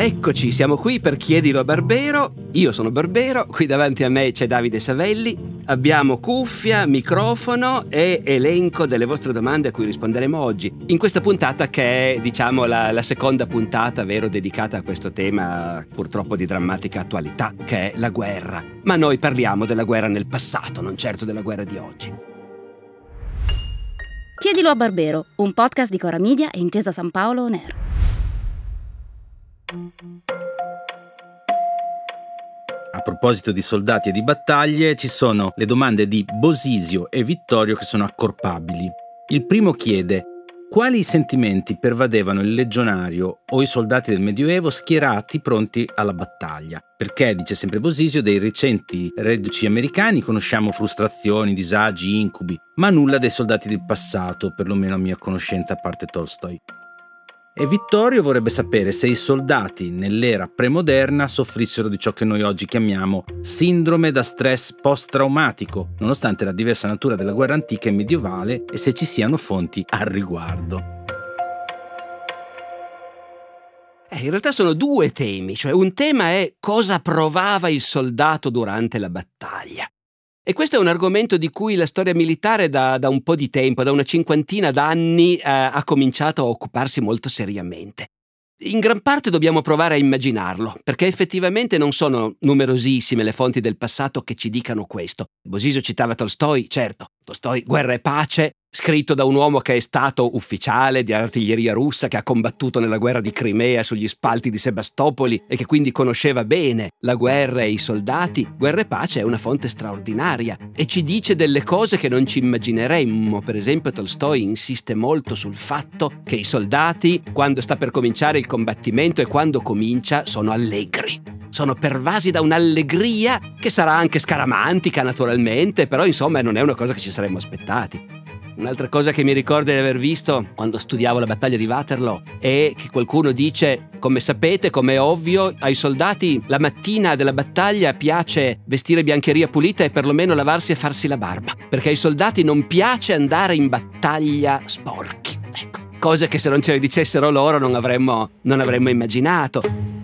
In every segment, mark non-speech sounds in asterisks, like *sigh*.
Eccoci, siamo qui per Chiedilo a Barbero. Io sono Barbero, qui davanti a me c'è Davide Savelli. Abbiamo cuffia, microfono e elenco delle vostre domande a cui risponderemo oggi. In questa puntata che è, diciamo, la, la seconda puntata, vero, dedicata a questo tema purtroppo di drammatica attualità, che è la guerra. Ma noi parliamo della guerra nel passato, non certo della guerra di oggi. Chiedilo a Barbero, un podcast di Cora Media e Intesa San Paolo On. A proposito di soldati e di battaglie, ci sono le domande di Bosisio e Vittorio che sono accorpabili. Il primo chiede quali sentimenti pervadevano il legionario o i soldati del Medioevo schierati pronti alla battaglia. Perché, dice sempre Bosisio, dei recenti reduci americani conosciamo frustrazioni, disagi, incubi, ma nulla dei soldati del passato, perlomeno a mia conoscenza, a parte Tolstoi. E Vittorio vorrebbe sapere se i soldati nell'era premoderna soffrissero di ciò che noi oggi chiamiamo sindrome da stress post-traumatico, nonostante la diversa natura della guerra antica e medievale e se ci siano fonti al riguardo. Eh, in realtà sono due temi, cioè un tema è cosa provava il soldato durante la battaglia e questo è un argomento di cui la storia militare da, da un po' di tempo, da una cinquantina d'anni, eh, ha cominciato a occuparsi molto seriamente. In gran parte dobbiamo provare a immaginarlo, perché effettivamente non sono numerosissime le fonti del passato che ci dicano questo. Bosisio citava Tolstoi, certo, Tolstoi, Guerra e pace, scritto da un uomo che è stato ufficiale di artiglieria russa, che ha combattuto nella guerra di Crimea sugli spalti di Sebastopoli e che quindi conosceva bene la guerra e i soldati, Guerra e pace è una fonte straordinaria e ci dice delle cose che non ci immagineremmo. Per esempio Tolstoi insiste molto sul fatto che i soldati, quando sta per cominciare il combattimento e quando comincia, sono allegri sono pervasi da un'allegria che sarà anche scaramantica naturalmente, però insomma non è una cosa che ci saremmo aspettati. Un'altra cosa che mi ricordo di aver visto quando studiavo la battaglia di Waterloo è che qualcuno dice, come sapete, come è ovvio, ai soldati la mattina della battaglia piace vestire biancheria pulita e perlomeno lavarsi e farsi la barba, perché ai soldati non piace andare in battaglia sporchi. Ecco, cose che se non ce le dicessero loro non avremmo, non avremmo immaginato.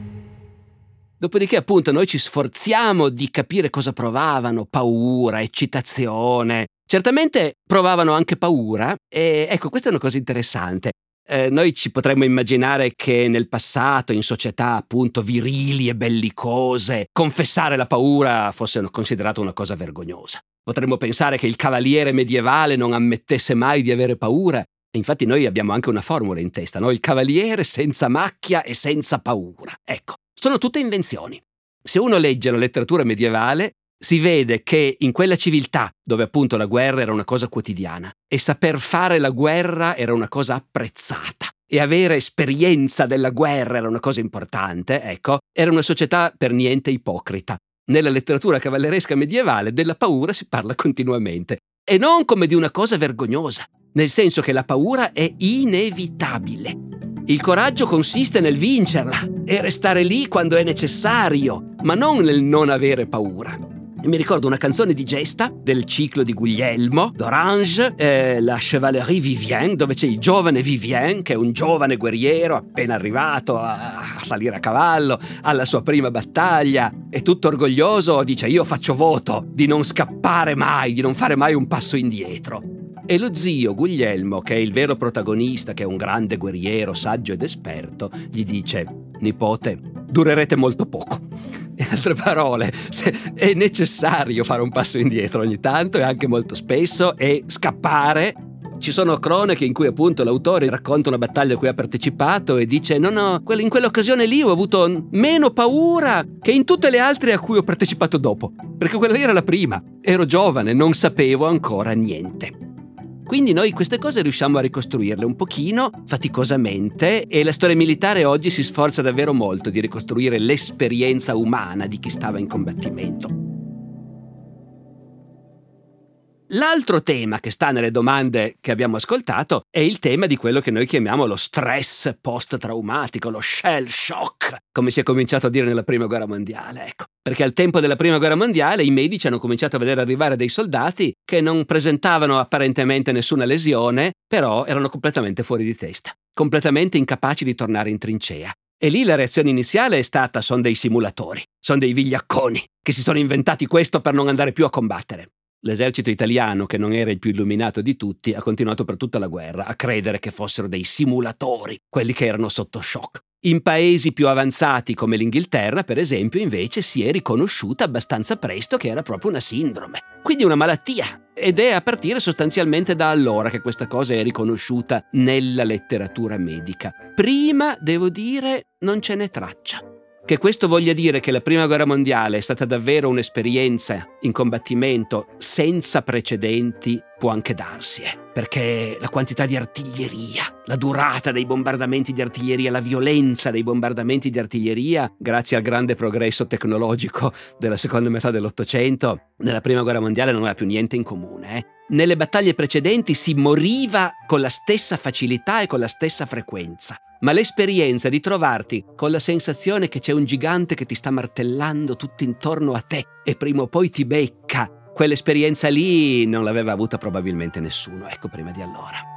Dopodiché, appunto, noi ci sforziamo di capire cosa provavano, paura, eccitazione, Certamente provavano anche paura e ecco, questa è una cosa interessante. Eh, noi ci potremmo immaginare che nel passato, in società appunto virili e bellicose, confessare la paura fosse considerato una cosa vergognosa. Potremmo pensare che il cavaliere medievale non ammettesse mai di avere paura. Infatti noi abbiamo anche una formula in testa, no? Il cavaliere senza macchia e senza paura. Ecco, sono tutte invenzioni. Se uno legge la letteratura medievale, si vede che in quella civiltà, dove appunto la guerra era una cosa quotidiana, e saper fare la guerra era una cosa apprezzata, e avere esperienza della guerra era una cosa importante, ecco, era una società per niente ipocrita. Nella letteratura cavalleresca medievale della paura si parla continuamente, e non come di una cosa vergognosa, nel senso che la paura è inevitabile. Il coraggio consiste nel vincerla e restare lì quando è necessario, ma non nel non avere paura mi ricordo una canzone di gesta del ciclo di Guglielmo d'Orange, eh, La Chevalerie Vivien, dove c'è il giovane Vivien, che è un giovane guerriero appena arrivato a, a salire a cavallo alla sua prima battaglia, e tutto orgoglioso dice io faccio voto di non scappare mai, di non fare mai un passo indietro. E lo zio Guglielmo, che è il vero protagonista, che è un grande guerriero, saggio ed esperto, gli dice, nipote, durerete molto poco. *laughs* In altre parole, è necessario fare un passo indietro ogni tanto e anche molto spesso e scappare. Ci sono cronache in cui appunto l'autore racconta una battaglia a cui ha partecipato e dice no no, in quell'occasione lì ho avuto meno paura che in tutte le altre a cui ho partecipato dopo, perché quella lì era la prima, ero giovane, non sapevo ancora niente. Quindi noi queste cose riusciamo a ricostruirle un pochino, faticosamente, e la storia militare oggi si sforza davvero molto di ricostruire l'esperienza umana di chi stava in combattimento. L'altro tema che sta nelle domande che abbiamo ascoltato è il tema di quello che noi chiamiamo lo stress post-traumatico, lo shell shock, come si è cominciato a dire nella Prima Guerra Mondiale. Ecco, perché al tempo della Prima Guerra Mondiale i medici hanno cominciato a vedere arrivare dei soldati che non presentavano apparentemente nessuna lesione, però erano completamente fuori di testa, completamente incapaci di tornare in trincea E lì la reazione iniziale è stata: sono dei simulatori, sono dei vigliacconi che si sono inventati questo per non andare più a combattere. L'esercito italiano, che non era il più illuminato di tutti, ha continuato per tutta la guerra a credere che fossero dei simulatori, quelli che erano sotto shock. In paesi più avanzati come l'Inghilterra, per esempio, invece si è riconosciuta abbastanza presto che era proprio una sindrome, quindi una malattia. Ed è a partire sostanzialmente da allora che questa cosa è riconosciuta nella letteratura medica. Prima, devo dire, non ce n'è traccia. Che questo voglia dire che la Prima Guerra Mondiale è stata davvero un'esperienza in combattimento senza precedenti può anche darsi, eh? perché la quantità di artiglieria, la durata dei bombardamenti di artiglieria, la violenza dei bombardamenti di artiglieria, grazie al grande progresso tecnologico della seconda metà dell'Ottocento, nella Prima Guerra Mondiale non aveva più niente in comune. Eh? Nelle battaglie precedenti si moriva con la stessa facilità e con la stessa frequenza ma l'esperienza di trovarti con la sensazione che c'è un gigante che ti sta martellando tutto intorno a te e prima o poi ti becca, quell'esperienza lì non l'aveva avuta probabilmente nessuno, ecco, prima di allora.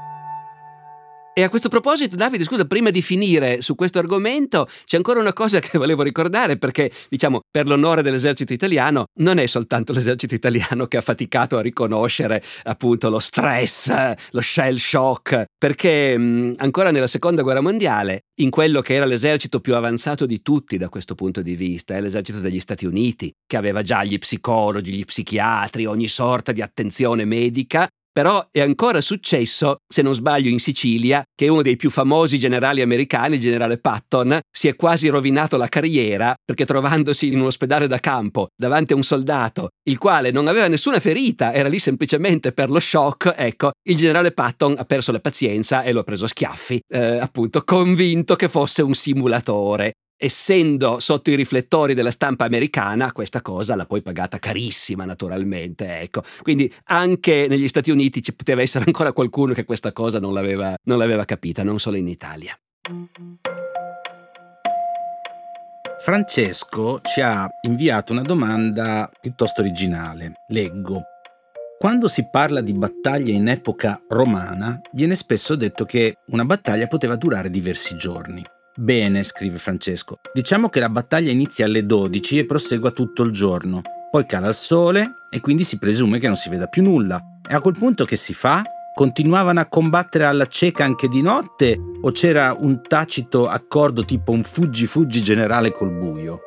E a questo proposito, Davide, scusa, prima di finire su questo argomento, c'è ancora una cosa che volevo ricordare perché, diciamo, per l'onore dell'esercito italiano, non è soltanto l'esercito italiano che ha faticato a riconoscere appunto lo stress, lo shell shock, perché mh, ancora nella seconda guerra mondiale, in quello che era l'esercito più avanzato di tutti da questo punto di vista, è l'esercito degli Stati Uniti, che aveva già gli psicologi, gli psichiatri, ogni sorta di attenzione medica, però è ancora successo, se non sbaglio in Sicilia, che uno dei più famosi generali americani, il generale Patton, si è quasi rovinato la carriera perché trovandosi in un ospedale da campo davanti a un soldato, il quale non aveva nessuna ferita, era lì semplicemente per lo shock, ecco, il generale Patton ha perso la pazienza e lo ha preso a schiaffi, eh, appunto convinto che fosse un simulatore essendo sotto i riflettori della stampa americana, questa cosa l'ha poi pagata carissima naturalmente. Ecco. Quindi anche negli Stati Uniti ci poteva essere ancora qualcuno che questa cosa non l'aveva, non l'aveva capita, non solo in Italia. Francesco ci ha inviato una domanda piuttosto originale. Leggo. Quando si parla di battaglie in epoca romana, viene spesso detto che una battaglia poteva durare diversi giorni. Bene, scrive Francesco. Diciamo che la battaglia inizia alle 12 e prosegua tutto il giorno. Poi cala il sole e quindi si presume che non si veda più nulla. E a quel punto che si fa? Continuavano a combattere alla cieca anche di notte o c'era un tacito accordo tipo un fuggi-fuggi generale col buio?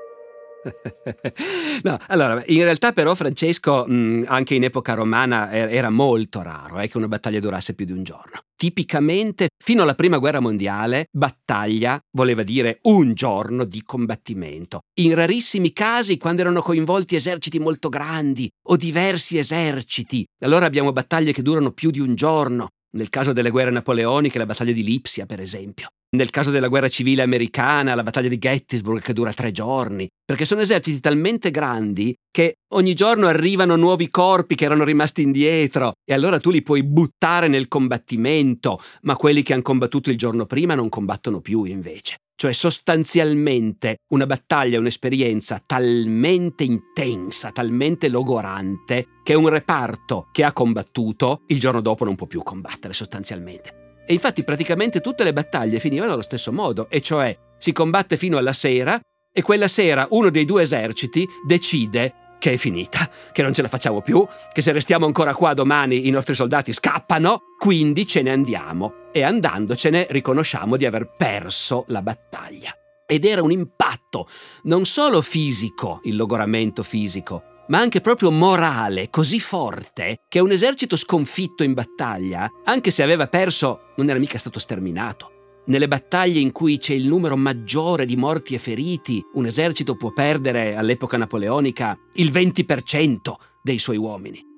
*laughs* no, allora, in realtà però Francesco, mh, anche in epoca romana, era molto raro eh, che una battaglia durasse più di un giorno. Tipicamente, fino alla prima guerra mondiale, battaglia voleva dire un giorno di combattimento. In rarissimi casi, quando erano coinvolti eserciti molto grandi o diversi eserciti, allora abbiamo battaglie che durano più di un giorno. Nel caso delle guerre napoleoniche, la battaglia di Lipsia, per esempio. Nel caso della guerra civile americana, la battaglia di Gettysburg che dura tre giorni, perché sono eserciti talmente grandi che ogni giorno arrivano nuovi corpi che erano rimasti indietro e allora tu li puoi buttare nel combattimento, ma quelli che hanno combattuto il giorno prima non combattono più invece. Cioè sostanzialmente una battaglia un'esperienza talmente intensa, talmente logorante, che un reparto che ha combattuto il giorno dopo non può più combattere sostanzialmente. E infatti praticamente tutte le battaglie finivano allo stesso modo, e cioè si combatte fino alla sera e quella sera uno dei due eserciti decide che è finita, che non ce la facciamo più, che se restiamo ancora qua domani i nostri soldati scappano, quindi ce ne andiamo e andandocene riconosciamo di aver perso la battaglia. Ed era un impatto non solo fisico, il logoramento fisico, ma anche proprio morale così forte che un esercito sconfitto in battaglia, anche se aveva perso, non era mica stato sterminato. Nelle battaglie in cui c'è il numero maggiore di morti e feriti, un esercito può perdere, all'epoca napoleonica, il 20% dei suoi uomini.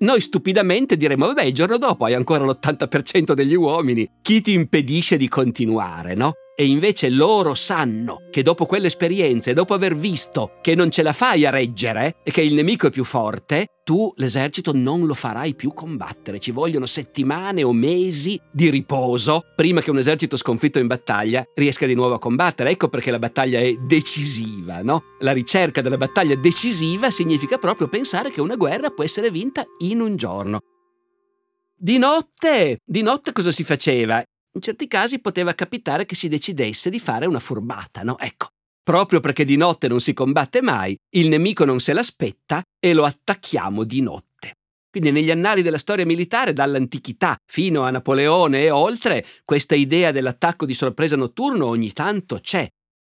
Noi stupidamente diremmo, vabbè, il giorno dopo hai ancora l'80% degli uomini, chi ti impedisce di continuare, no? E invece loro sanno che dopo quell'esperienza e dopo aver visto che non ce la fai a reggere e che il nemico è più forte, tu l'esercito non lo farai più combattere. Ci vogliono settimane o mesi di riposo prima che un esercito sconfitto in battaglia riesca di nuovo a combattere. Ecco perché la battaglia è decisiva, no? La ricerca della battaglia decisiva significa proprio pensare che una guerra può essere vinta in un giorno. Di notte, di notte cosa si faceva? In certi casi poteva capitare che si decidesse di fare una furbata, no? Ecco, proprio perché di notte non si combatte mai, il nemico non se l'aspetta e lo attacchiamo di notte. Quindi negli annali della storia militare, dall'antichità fino a Napoleone e oltre, questa idea dell'attacco di sorpresa notturno ogni tanto c'è.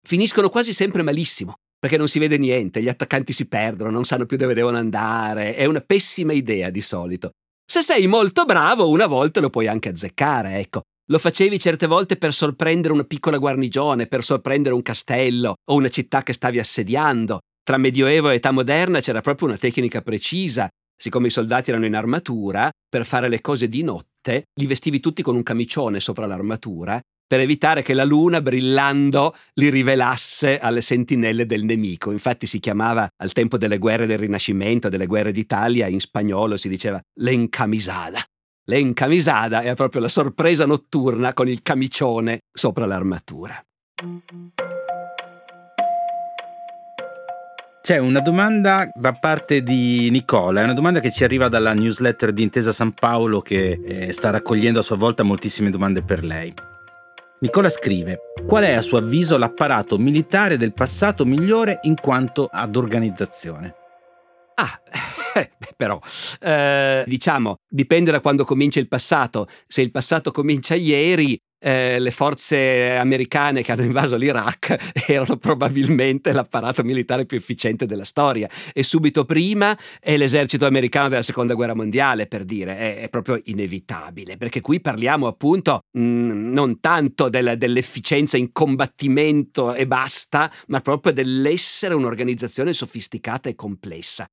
Finiscono quasi sempre malissimo, perché non si vede niente, gli attaccanti si perdono, non sanno più dove devono andare, è una pessima idea di solito. Se sei molto bravo, una volta lo puoi anche azzeccare, ecco. Lo facevi certe volte per sorprendere una piccola guarnigione, per sorprendere un castello o una città che stavi assediando. Tra Medioevo e età moderna c'era proprio una tecnica precisa. Siccome i soldati erano in armatura, per fare le cose di notte, li vestivi tutti con un camicione sopra l'armatura per evitare che la luna, brillando, li rivelasse alle sentinelle del nemico. Infatti si chiamava, al tempo delle guerre del Rinascimento, delle guerre d'Italia, in spagnolo si diceva l'encamisada. L'encamisada è proprio la sorpresa notturna con il camicione sopra l'armatura. C'è una domanda da parte di Nicola, è una domanda che ci arriva dalla newsletter di Intesa San Paolo che eh, sta raccogliendo a sua volta moltissime domande per lei. Nicola scrive: Qual è a suo avviso l'apparato militare del passato migliore in quanto ad organizzazione? Ah, eh, però, eh, diciamo, dipende da quando comincia il passato. Se il passato comincia ieri, eh, le forze americane che hanno invaso l'Iraq *laughs* erano probabilmente l'apparato militare più efficiente della storia. E subito prima è l'esercito americano della seconda guerra mondiale per dire. È, è proprio inevitabile perché qui parliamo appunto mh, mm, non tanto del, dell'efficienza in combattimento e basta ma proprio dell'essere un'organizzazione sofisticata e complessa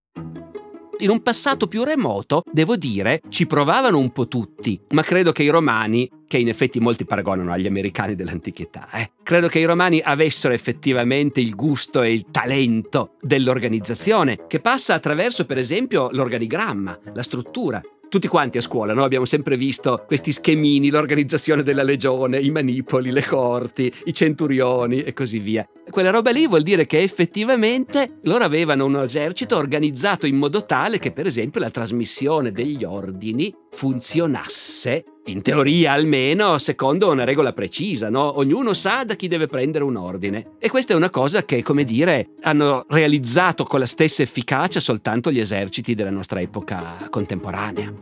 in un passato più remoto, devo dire, ci provavano un po' tutti, ma credo che i romani, che in effetti molti paragonano agli americani dell'antichità, eh, credo che i romani avessero effettivamente il gusto e il talento dell'organizzazione, che passa attraverso, per esempio, l'organigramma, la struttura tutti quanti a scuola no? abbiamo sempre visto questi schemini, l'organizzazione della legione, i manipoli, le corti, i centurioni e così via. Quella roba lì vuol dire che effettivamente loro avevano un esercito organizzato in modo tale che per esempio la trasmissione degli ordini funzionasse in teoria almeno, secondo una regola precisa, no? Ognuno sa da chi deve prendere un ordine. E questa è una cosa che, come dire, hanno realizzato con la stessa efficacia soltanto gli eserciti della nostra epoca contemporanea.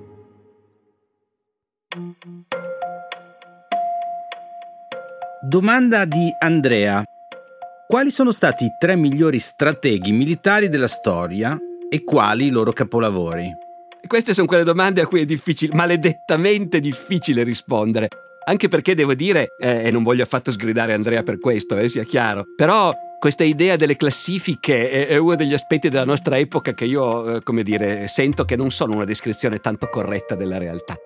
Domanda di Andrea. Quali sono stati i tre migliori strateghi militari della storia e quali i loro capolavori? Queste sono quelle domande a cui è difficile, maledettamente difficile rispondere. Anche perché devo dire, eh, e non voglio affatto sgridare Andrea per questo, eh, sia chiaro, però questa idea delle classifiche è, è, uno degli aspetti della nostra epoca che io, eh, come dire, sento che non sono una descrizione tanto corretta della realtà.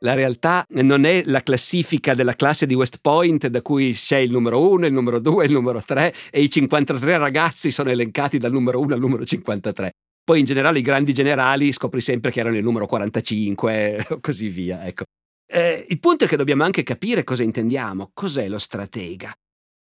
La realtà non è la classifica della classe di West Point da cui c'è il numero 1, il numero 2, il numero 3 e i 53 ragazzi sono elencati dal numero 1 al numero 53. Poi in generale i grandi generali scopri sempre che erano il numero 45 o *laughs* così via. Ecco. Eh, il punto è che dobbiamo anche capire cosa intendiamo, cos'è lo stratega.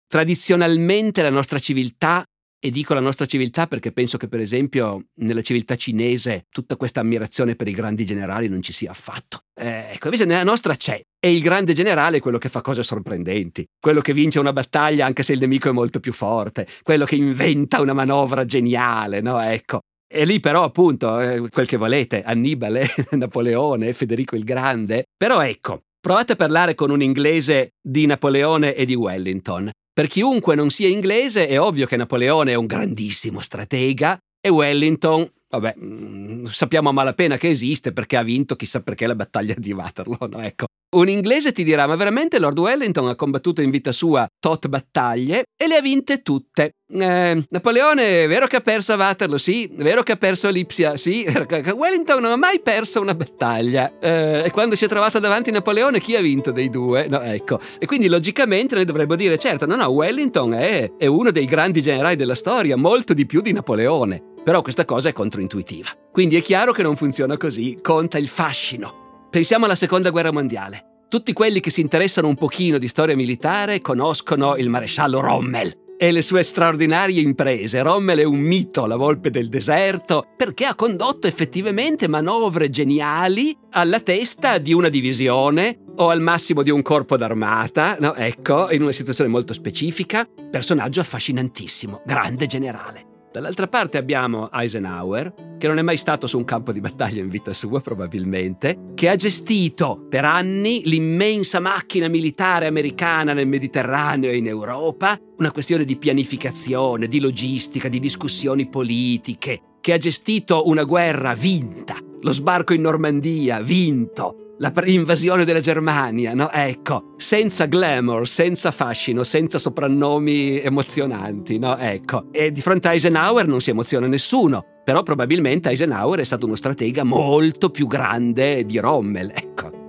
Tradizionalmente la nostra civiltà, e dico la nostra civiltà perché penso che per esempio nella civiltà cinese tutta questa ammirazione per i grandi generali non ci sia affatto. Eh, ecco, invece nella nostra c'è. E il grande generale è quello che fa cose sorprendenti, quello che vince una battaglia anche se il nemico è molto più forte, quello che inventa una manovra geniale, no? Ecco. E lì però appunto, eh, quel che volete, Annibale, *laughs* Napoleone, Federico il Grande. Però ecco, provate a parlare con un inglese di Napoleone e di Wellington. Per chiunque non sia inglese è ovvio che Napoleone è un grandissimo stratega e Wellington vabbè, mm, sappiamo a malapena che esiste perché ha vinto chissà perché la battaglia di Waterloo, no? Ecco. Un inglese ti dirà, ma veramente Lord Wellington ha combattuto in vita sua tot battaglie e le ha vinte tutte. Eh, Napoleone è vero che ha perso a Waterloo, sì, è vero che ha perso a Lipsia, sì, *laughs* Wellington non ha mai perso una battaglia. Eh, e quando si è trovato davanti Napoleone, chi ha vinto dei due? No, ecco. E quindi logicamente noi dovremmo dire, certo, no, no, Wellington è, è uno dei grandi generali della storia, molto di più di Napoleone. Però questa cosa è controintuitiva. Quindi è chiaro che non funziona così, conta il fascino. Pensiamo alla seconda guerra mondiale. Tutti quelli che si interessano un pochino di storia militare conoscono il maresciallo Rommel, e le sue straordinarie imprese. Rommel è un mito, la volpe del deserto, perché ha condotto effettivamente manovre geniali alla testa di una divisione o al massimo di un corpo d'armata, no? Ecco, in una situazione molto specifica, personaggio affascinantissimo, grande generale. Dall'altra parte abbiamo Eisenhower, che non è mai stato su un campo di battaglia in vita sua probabilmente, che ha gestito per anni l'immensa macchina militare americana nel Mediterraneo e in Europa, una questione di pianificazione, di logistica, di discussioni politiche, che ha gestito una guerra vinta, lo sbarco in Normandia vinto, la invasione della Germania, no? Ecco, senza glamour, senza fascino, senza soprannomi emozionanti, no? Ecco. E di fronte a Eisenhower non si emoziona nessuno, però probabilmente Eisenhower è stato uno stratega molto più grande di Rommel, ecco.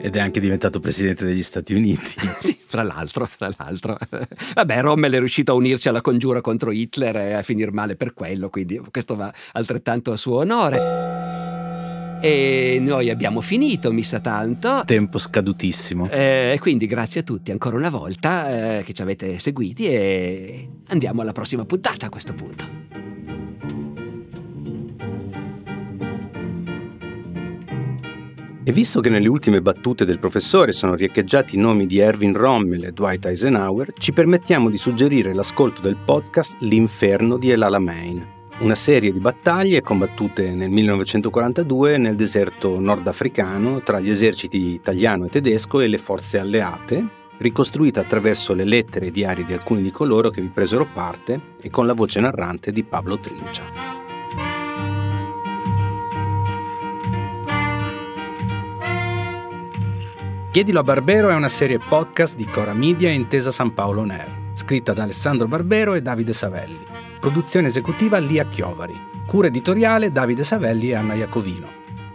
Ed è anche diventato presidente degli Stati Uniti. *laughs* sì, fra l'altro, fra l'altro. Vabbè, Rommel è riuscito a unirsi alla congiura contro Hitler e a finire male per quello, quindi questo va altrettanto a suo onore. E noi abbiamo finito, mi sa tanto. Tempo scadutissimo. E eh, quindi grazie a tutti ancora una volta eh, che ci avete seguiti e andiamo alla prossima puntata a questo punto. E visto che nelle ultime battute del professore sono riecheggiati i nomi di Erwin Rommel e Dwight Eisenhower, ci permettiamo di suggerire l'ascolto del podcast L'inferno di El Alamein, una serie di battaglie combattute nel 1942 nel deserto nordafricano tra gli eserciti italiano e tedesco e le forze alleate, ricostruita attraverso le lettere e diari di alcuni di coloro che vi presero parte e con la voce narrante di Pablo Trincia. Chiedilo a Barbero è una serie podcast di Cora Media Intesa San Paolo Ner scritta da Alessandro Barbero e Davide Savelli. Produzione esecutiva Lia Chiovari. Cura editoriale Davide Savelli e Anna Iacovino.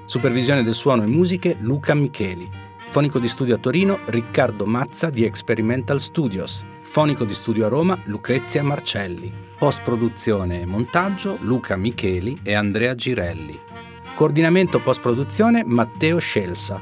Supervisione del suono e musiche Luca Micheli. Fonico di studio a Torino Riccardo Mazza di Experimental Studios. Fonico di studio a Roma Lucrezia Marcelli. Post produzione e montaggio Luca Micheli e Andrea Girelli. Coordinamento post produzione Matteo Scelsa.